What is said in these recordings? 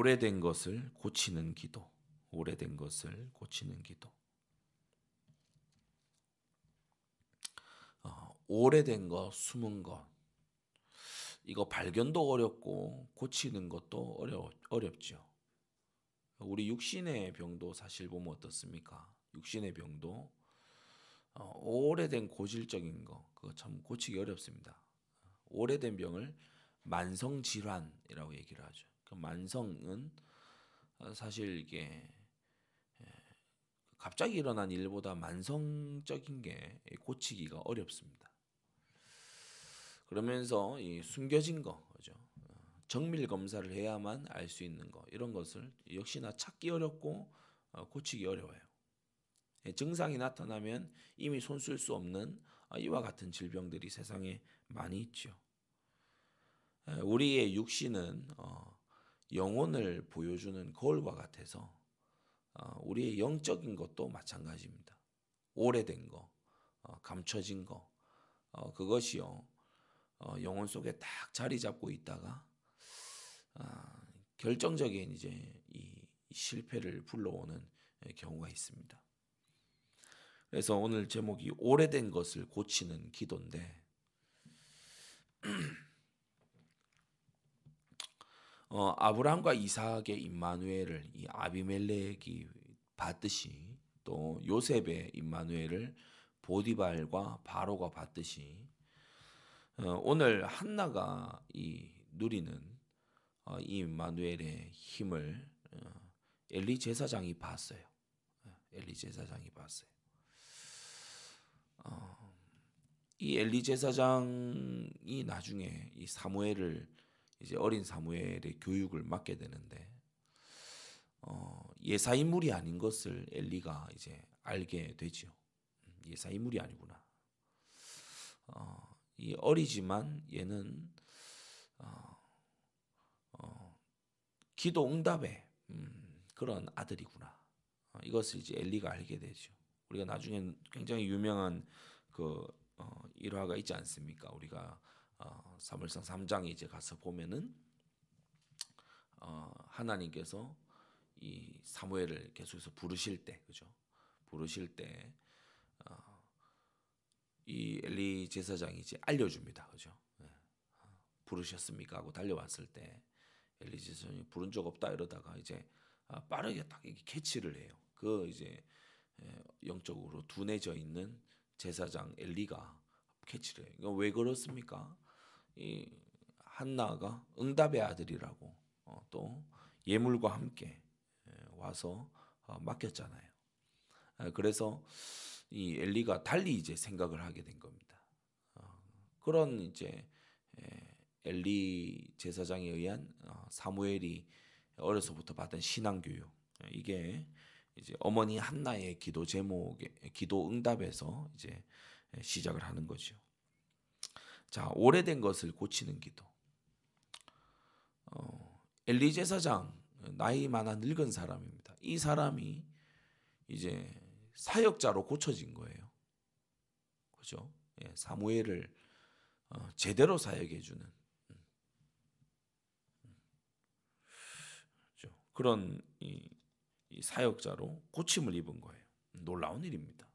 오래된 것을 고치는 기도. 오래된 것을 고치는 기도. 어, 오래된 것, 숨은 것. 이거 발견도 어렵고 고치는 것도 어려 어렵죠. 우리 육신의 병도 사실 보면 어떻습니까? 육신의 병도 어, 오래된 고질적인 거 그거 참 고치기 어렵습니다. 오래된 병을 만성 질환이라고 얘기를 하죠. 그 만성은 어, 사실 이게 갑자기 일어난 일보다 만성적인 게 고치기가 어렵습니다. 그러면서 이 숨겨진 거, 그죠? 정밀 검사를 해야만 알 수 있는 거 이런 것을 역시나 찾기 어렵고 어, 고치기 어려워요. 예, 증상이 나타나면 이미 손쓸 수 없는 어, 이와 같은 질병들이 세상에 많이 있죠. 예, 우리의 육신은 어, 영혼을 보여주는 거울과 같아서 우리의 영적인 것도 마찬가지입니다. 오래된 거, 감춰진 거, 그것이요 영혼 속에 딱 자리 잡고 있다가 아, 결정적인 이제 이 실패를 불러오는 경우가 있습니다. 그래서 오늘 제목이 오래된 것을 고치는 기도인데 어, 아브라함과 이삭의 임마누엘을 이 아비멜렉이 받듯이 또 요셉의 임마누엘을 보디발과 바로가 받듯이 어, 오늘 한나가 이 누리는 어, 이 마누엘의 힘을 어, 엘리 제사장이 봤어요. 어, 엘리 제사장이 봤어요. 이 엘리 제사장이 나중에 이 사무엘을 이제 어린 사무엘의 교육을 맡게 되는데 예사 인물이 아닌 것을 엘리가 이제 알게 되죠. 음, 예사 인물이 아니구나. 이 어리지만 얘는 기도 응답의 음, 그런 아들이구나. 어, 이것을 이제 엘리가 알게 되죠. 우리가 나중에 굉장히 유명한 그 어, 일화가 있지 않습니까? 우리가 어, 사무엘상 3장에 이제 가서 보면은 어, 하나님께서 이 사무엘을 계속해서 부르실 때, 그죠? 부르실 때, 어, 이 엘리 제사장이 이제 알려줍니다, 그죠? 네. 부르셨습니까? 하고 달려왔을 때, 엘리제선이 부른 적 없다 이러다가 이제 아, 빠르게 딱 이렇게 캐치를 해요. 그 이제 영적으로 둔해져 있는 제사장 엘리가 캐치를 해요. 이거 왜 그렇습니까? 이 한나가 응답의 아들이라고 어, 또 예물과 함께 와서 어, 맡겼잖아요. 아, 그래서 이 엘리가 달리 이제 생각을 하게 된 겁니다. 어, 그런 이제 엘리 제사장에 의한 어, 사무엘이 어려서부터 받은 신앙 교육 이게 이제 어머니 한나의 기도 제목의 기도 응답에서 이제 시작을 하는 거죠. 자 오래된 것을 고치는 기도. 어, 엘리 제사장 나이 많아 늙은 사람입니다. 이 사람이 이제 사역자로 고쳐진 거예요. 그죠? 예, 사무엘을 어, 제대로 사역해 주는 그런 이, 이 사역자로 고침을 입은 거예요. 놀라운 일입니다.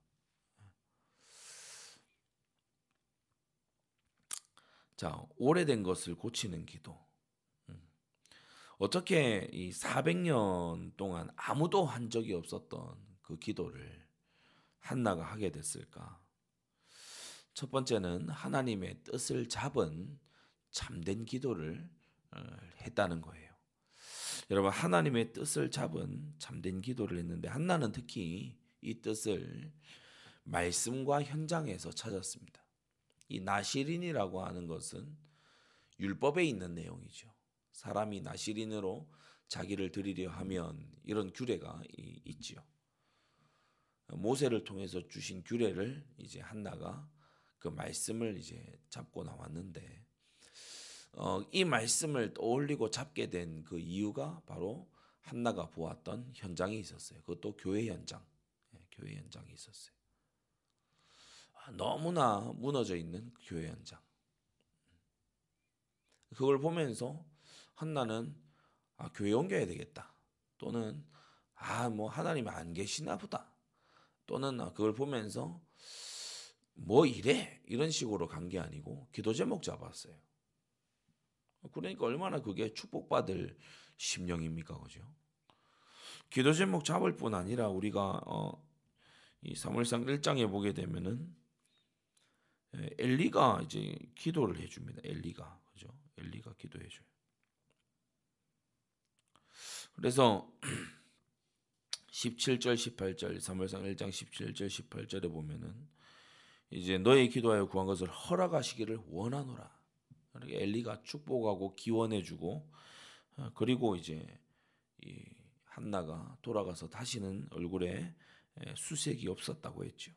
자, 오래된 것을 고치는 기도. 음. 어떻게 이 400년 동안 아무도 한 적이 없었던 그 기도를 한나가 하게 됐을까? 첫 번째는 하나님의 뜻을 잡은 참된 기도를 어, 했다는 거예요. 여러분 하나님의 뜻을 잡은 참된 기도를 했는데 한나는 특히 이 뜻을 말씀과 현장에서 찾았습니다. 이 나시린이라고 하는 것은 율법에 있는 내용이죠. 사람이 나시린으로 자기를 드리려 하면 이런 규례가 있지요. 모세를 통해서 주신 규례를 이제 한나가 그 말씀을 이제 잡고 나왔는데 어, 이 말씀을 떠올리고 잡게 된 그 이유가 바로 한나가 보았던 현장이 있었어요. 그것도 교회 현장, 예, 교회 현장이 있었어요. 아, 너무나 무너져 있는 교회 현장. 그걸 보면서 한나는 아, 교회 옮겨야 되겠다. 또는 아, 뭐 하나님 안 계시나 보다. 또는 아, 그걸 보면서 뭐 이래 이런 식으로 간 게 아니고 기도 제목 잡았어요. 그러니까 얼마나 그게 축복받을 심령입니까, 그죠? 기도 제목 잡을 뿐 아니라 우리가 어, 이 사무엘상 1장에 보게 되면은 엘리가 이제 기도를 해줍니다. 엘리가 그죠? 엘리가 기도해줘요. 그래서 17절 18절 사무엘상 1장 17절 18절에 보면은 이제 너의 기도하여 구한 것을 허락하시기를 원하노라. 그러니까 엘리가 축복하고 기원해주고 어, 그리고 이제 이 한나가 돌아가서 다시는 얼굴에 수색이 없었다고 했죠.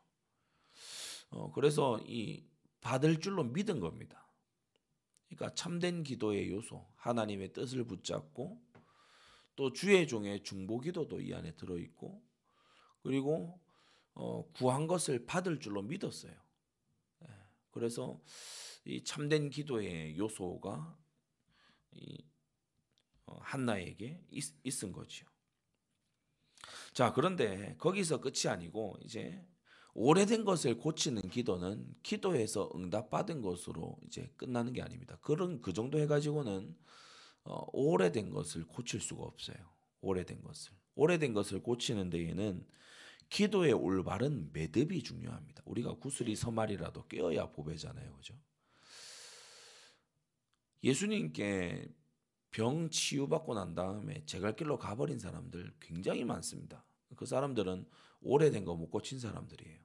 어, 그래서 이 받을 줄로 믿은 겁니다. 그러니까 참된 기도의 요소, 하나님의 뜻을 붙잡고 또 주의 종의 중보 기도도 이 안에 들어 있고 그리고 어, 구한 것을 받을 줄로 믿었어요. 예, 그래서 이 참된 기도의 요소가 이 어, 한나에게 있, 있은 거죠. 자, 그런데 거기서 끝이 아니고 이제 오래된 것을 고치는 기도는 기도에서 응답받은 것으로 이제 끝나는 게 아닙니다. 그런 그 정도 해가지고는 어, 오래된 것을 고칠 수가 없어요. 오래된 것을 오래된 것을 고치는 데에는 기도의 올바른 매듭이 중요합니다. 우리가 구슬이 서말이라도 꿰어야 보배잖아요, 그죠? 예수님께 병 치유받고 난 다음에 제갈 길로 가버린 사람들 굉장히 많습니다. 그 사람들은 오래된 거 못 고친 사람들이에요.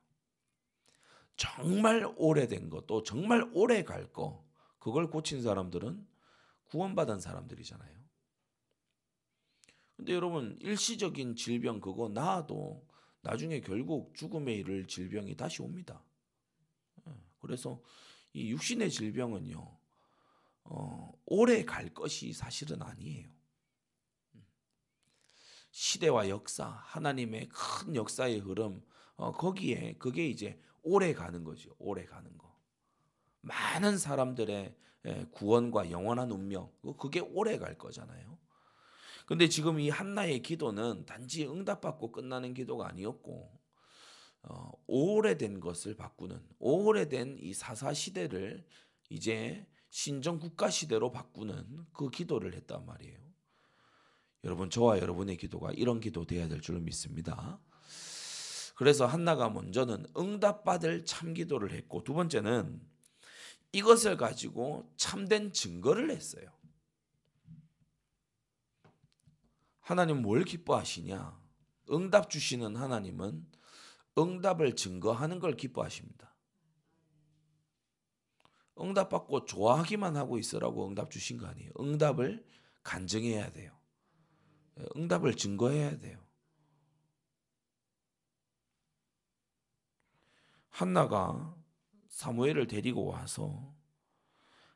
정말 오래된 거, 또 정말 오래 갈 거, 그걸 고친 사람들은 구원받은 사람들이잖아요. 근데 여러분, 일시적인 질병 그거 나아도 나중에 결국 죽음에 이를 질병이 다시 옵니다. 예, 그래서 이 육신의 질병은요, 어, 오래 갈 것이 사실은 아니에요. 시대와 역사, 하나님의 큰 역사의 흐름, 어, 거기에 그게 이제 오래 가는 거죠. 오래 가는 거. 많은 사람들의 예, 구원과 영원한 운명, 그게 오래 갈 거잖아요. 근데 지금 이 한나의 기도는 단지 응답받고 끝나는 기도가 아니었고, 어, 오래된 것을 바꾸는, 오래된 이 사사 시대를 이제 신정 국가 시대로 바꾸는 그 기도를 했단 말이에요. 여러분 저와 여러분의 기도가 이런 기도 돼야 될 줄 믿습니다. 그래서 한나가 먼저는 응답받을 참 기도를 했고 두 번째는 이것을 가지고 참된 증거를 했어요. 하나님 뭘 기뻐하시냐? 응답 주시는 하나님은 응답을 증거하는 걸 기뻐하십니다. 응답받고 좋아하기만 하고 있으라고 응답 주신 거 아니에요. 응답을 간증해야 돼요. 예, 응답을 증거해야 돼요. 한나가 사무엘을 데리고 와서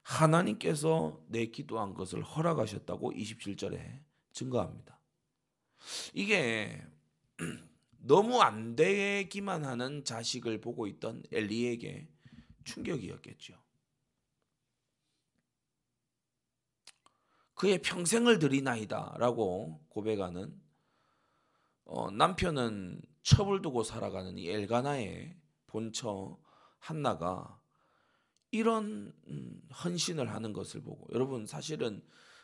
하나님께서 내 기도한 것을 허락하셨다고 27절에 증거합니다. 이게 너무 안 되기만 하는 자식을 보고 있던 엘리에게 충격이었겠죠. 그의 평생을 드리나이다라고 고백하는 어, 남편은 첩을 두고 살아가는 이 엘가나의 본처 한나가 이런 음, 헌신을 하는 것을 보고 여러분 사실은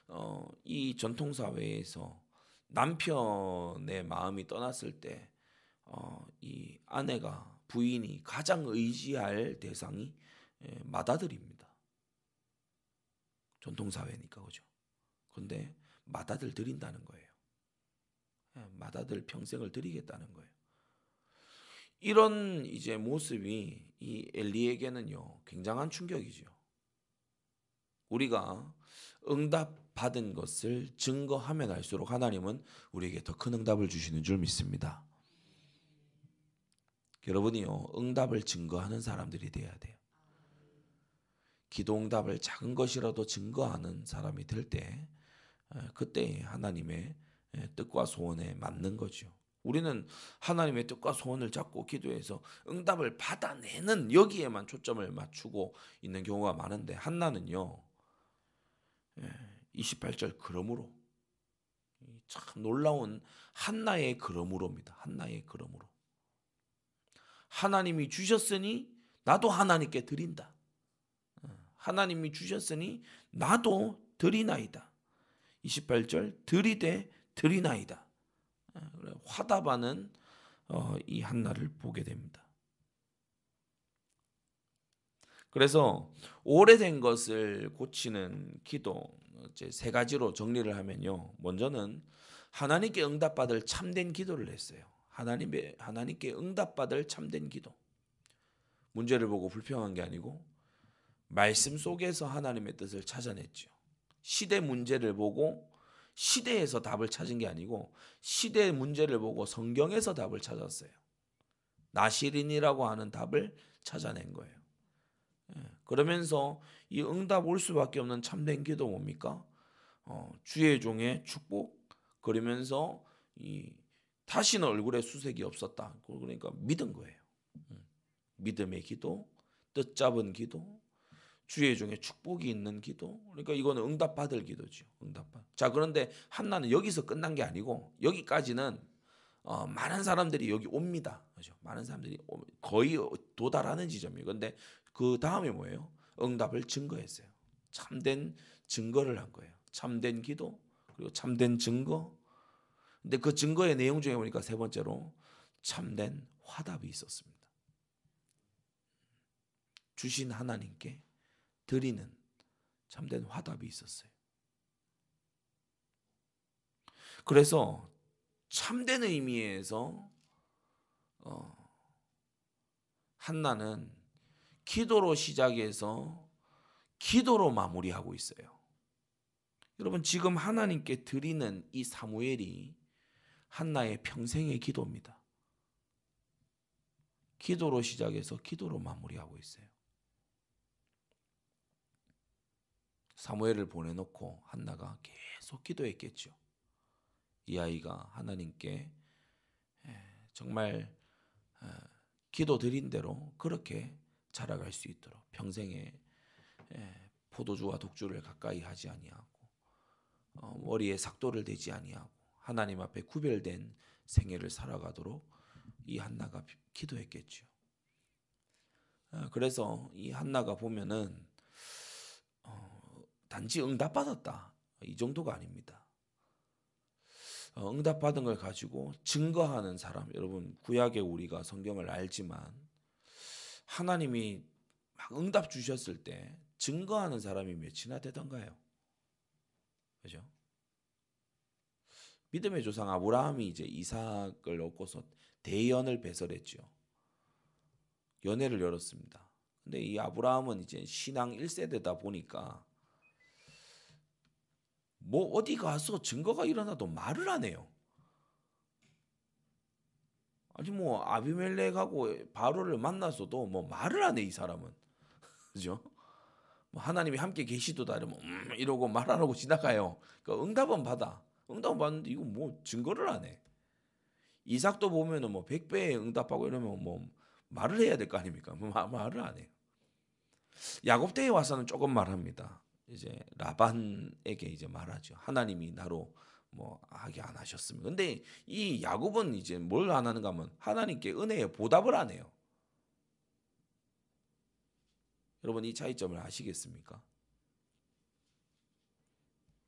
어, 이 전통 사회에서 남편의 마음이 떠났을 때이 어, 아내가 부인이 가장 의지할 대상이 예, 맏아들입니다. 전통 사회니까 그죠. 근데 맏아들 드린다는 거예요. 예, 맏아들 평생을 드리겠다는 거예요. 이런 이제 모습이 이 엘리에게는요 굉장한 충격이죠. 우리가 응답 받은 것을 증거하면 할수록 하나님은 우리에게 더 큰 응답을 주시는 줄 믿습니다. 여러분이요 응답을 증거하는 사람들이 되어야 돼요. 기도 응답을 작은 것이라도 증거하는 사람이 될 때 그때 하나님의 뜻과 소원에 맞는 거죠. 우리는 하나님의 뜻과 소원을 잡고 기도해서 응답을 받아내는 여기에만 초점을 맞추고 있는 경우가 많은데 한나는요. 28절 그러므로 참 놀라운 한나의 그러므로입니다. 한나의 그러므로. 하나님이 주셨으니 나도 하나님께 드린다. 어, 하나님이 주셨으니 나도 드리나이다. 28절 드리되 드리나이다. 어, 화답하는 어, 이 한나를 보게 됩니다. 그래서 오래된 것을 고치는 기도 이제 세 가지로 정리를 하면요. 먼저는 하나님께 응답받을 참된 기도를 했어요. 하나님의 하나님께 응답받을 참된 기도. 문제를 보고 불평한 게 아니고 말씀 속에서 하나님의 뜻을 찾아냈죠. 시대 문제를 보고 시대에서 답을 찾은 게 아니고 시대 문제를 보고 성경에서 답을 찾았어요. 나시린이라고 하는 답을 찾아낸 거예요. 예, 그러면서 이 응답 올 수밖에 없는 참된 기도 뭡니까? 어, 주의 종의 축복 그러면서 이 다시는 얼굴에 수색이 없었다. 그러니까 믿은 거예요. 음, 믿음의 기도, 뜻 잡은 기도, 주의 중에 축복이 있는 기도. 그러니까 이거는 응답 받을 기도죠. 응답 받. 자 그런데 한나는 여기서 끝난 게 아니고 여기까지는 어, 많은 사람들이 여기 옵니다. 그죠? 많은 사람들이 거의 도달하는 지점이에요. 근데 그 다음에 뭐예요? 응답을 증거했어요. 참된 증거를 한 거예요. 참된 기도 그리고 참된 증거. 근데 그 증거의 내용 중에 보니까 세 번째로 참된 화답이 있었습니다. 주신 하나님께 드리는 참된 화답이 있었어요. 그래서 참된 의미에서 어, 한나는 기도로 시작해서 기도로 마무리하고 있어요. 여러분 지금 하나님께 드리는 이 사무엘이 한나의 평생의 기도입니다. 기도로 시작해서 기도로 마무리하고 있어요. 사무엘을 보내놓고 한나가 계속 기도했겠죠. 이 아이가 하나님께 정말 기도 드린 대로 그렇게 자라갈 수 있도록 평생에 포도주와 독주를 가까이 하지 아니하고 어, 머리에 삭도를 대지 아니하고 하나님 앞에 구별된 생애를 살아가도록 이 한나가 기도했겠죠. 어, 그래서 이 한나가 보면은 어, 단지 응답받았다 이 정도가 아닙니다. 응답받은 걸 가지고 증거하는 사람 여러분 구약의 우리가 성경을 알지만 하나님이 막 응답 주셨을 때 증거하는 사람이 몇이나 되던가요? 그죠? 믿음의 조상 아브라함이 이제 이삭을 얻고서 대연을 배설했죠. 연애를 열었습니다. 근데 이 아브라함은 이제 신앙 1세대다 보니까 뭐 어디 가서 증거가 일어나도 말을 안 해요. 아니 뭐 아비멜렉하고 바로를 만나서도 뭐 말을 안 해 이 사람은 그죠? 뭐 하나님이 함께 계시도다 이러면 음 이러고 말 안 하고 지나가요. 그러니까 응답은 받아. 응답은 받는데 이거 뭐 증거를 안 해. 이삭도 보면은 뭐 백배에 응답하고 이러면 뭐 말을 해야 될 거 아닙니까? 뭐 말을 안 해요. 야곱 때에 와서는 조금 말합니다. 이제 라반에게 이제 말하죠. 하나님이 나로 뭐 하게 안 하셨습니다. 근데 이 야곱은 이제 뭘 안 하는가 하면 하나님께 은혜에 보답을 안 해요. 여러분 이 차이점을 아시겠습니까?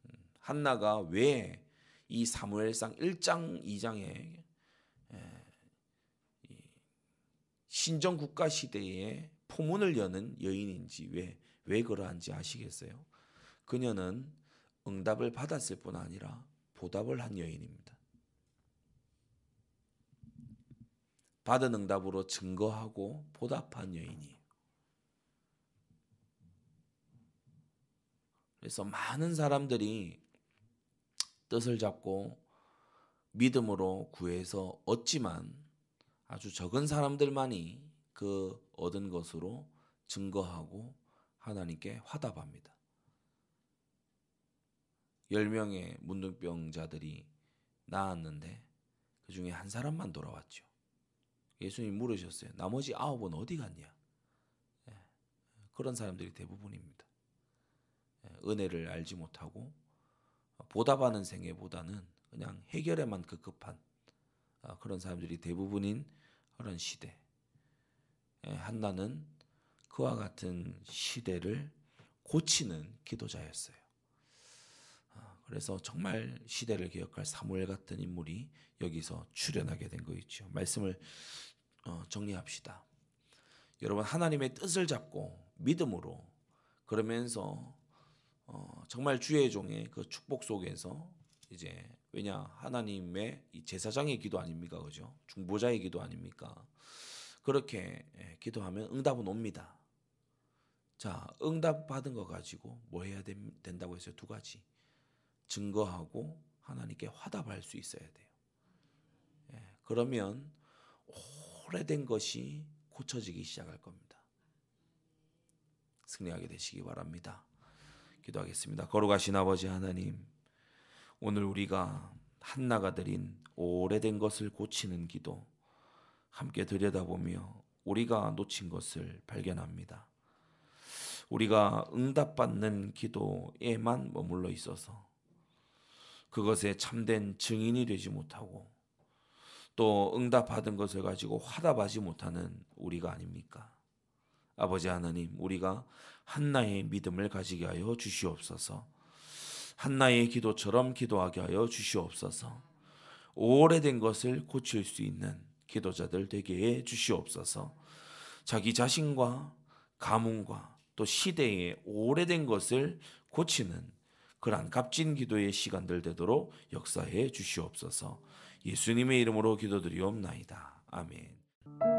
음, 한나가 왜 이 사무엘상 1장 2장에 신정 국가 시대에 포문을 여는 여인인지 왜 왜 그러한지 아시겠어요? 그녀는 응답을 받았을 뿐 아니라 보답을 한 여인입니다. 받은 응답으로 증거하고 보답한 여인이에요. 그래서 많은 사람들이 뜻을 잡고 믿음으로 구해서 얻지만 아주 적은 사람들만이 그 얻은 것으로 증거하고 하나님께 화답합니다. 10명의 문둥병자들이 나았는데 그 중에 한 사람만 돌아왔죠. 예수님 물으셨어요. 나머지 아홉은 어디 갔냐? 예, 그런 사람들이 대부분입니다. 예, 은혜를 알지 못하고 보답하는 생애보다는 그냥 해결에만 급급한 아, 그런 사람들이 대부분인 그런 시대. 예, 한나는 그와 같은 시대를 고치는 기도자였어요. 아, 그래서 정말 시대를 기억할 사무엘 같은 인물이 여기서 출연하게 된 거있죠. 말씀을 어, 정리합시다. 여러분 하나님의 뜻을 잡고 믿음으로 그러면서 어, 정말 주의 종의 그 축복 속에서 이제 왜냐 하나님의 이 제사장의 기도 아닙니까 그죠 중보자의 기도 아닙니까 그렇게 예, 기도하면 응답은 옵니다 자 응답 받은 거 가지고 뭐 해야 된 다고 했어요? 두 가지. 증거하고 하나님께 화답할 수 있어야 돼요. 예, 그러면 오래된 것이 고쳐지기 시작할 겁니다. 승리하게 되시기 바랍니다. 기도하겠습니다. 거룩하신 아버지 하나님 오늘 우리가 한나가 드린 오래된 것을 고치는 기도 함께 들여다보며 우리가 놓친 것을 발견합니다. 우리가 응답받는 기도에만 머물러 있어서 그것에 참된 증인이 되지 못하고 또 응답받은 것을 가지고 화답하지 못하는 우리가 아닙니까? 아버지 하나님, 우리가 한나의 믿음을 가지게 하여 주시옵소서. 한나의 기도처럼 기도하게 하여 주시옵소서. 오래된 것을 고칠 수 있는 기도자들 되게 해 주시옵소서. 자기 자신과 가문과 또 시대의 오래된 것을 고치는 그러한 값진 기도의 시간들 되도록 역사해 주시옵소서. 예수님의 이름으로 기도드리옵나이다. 아멘.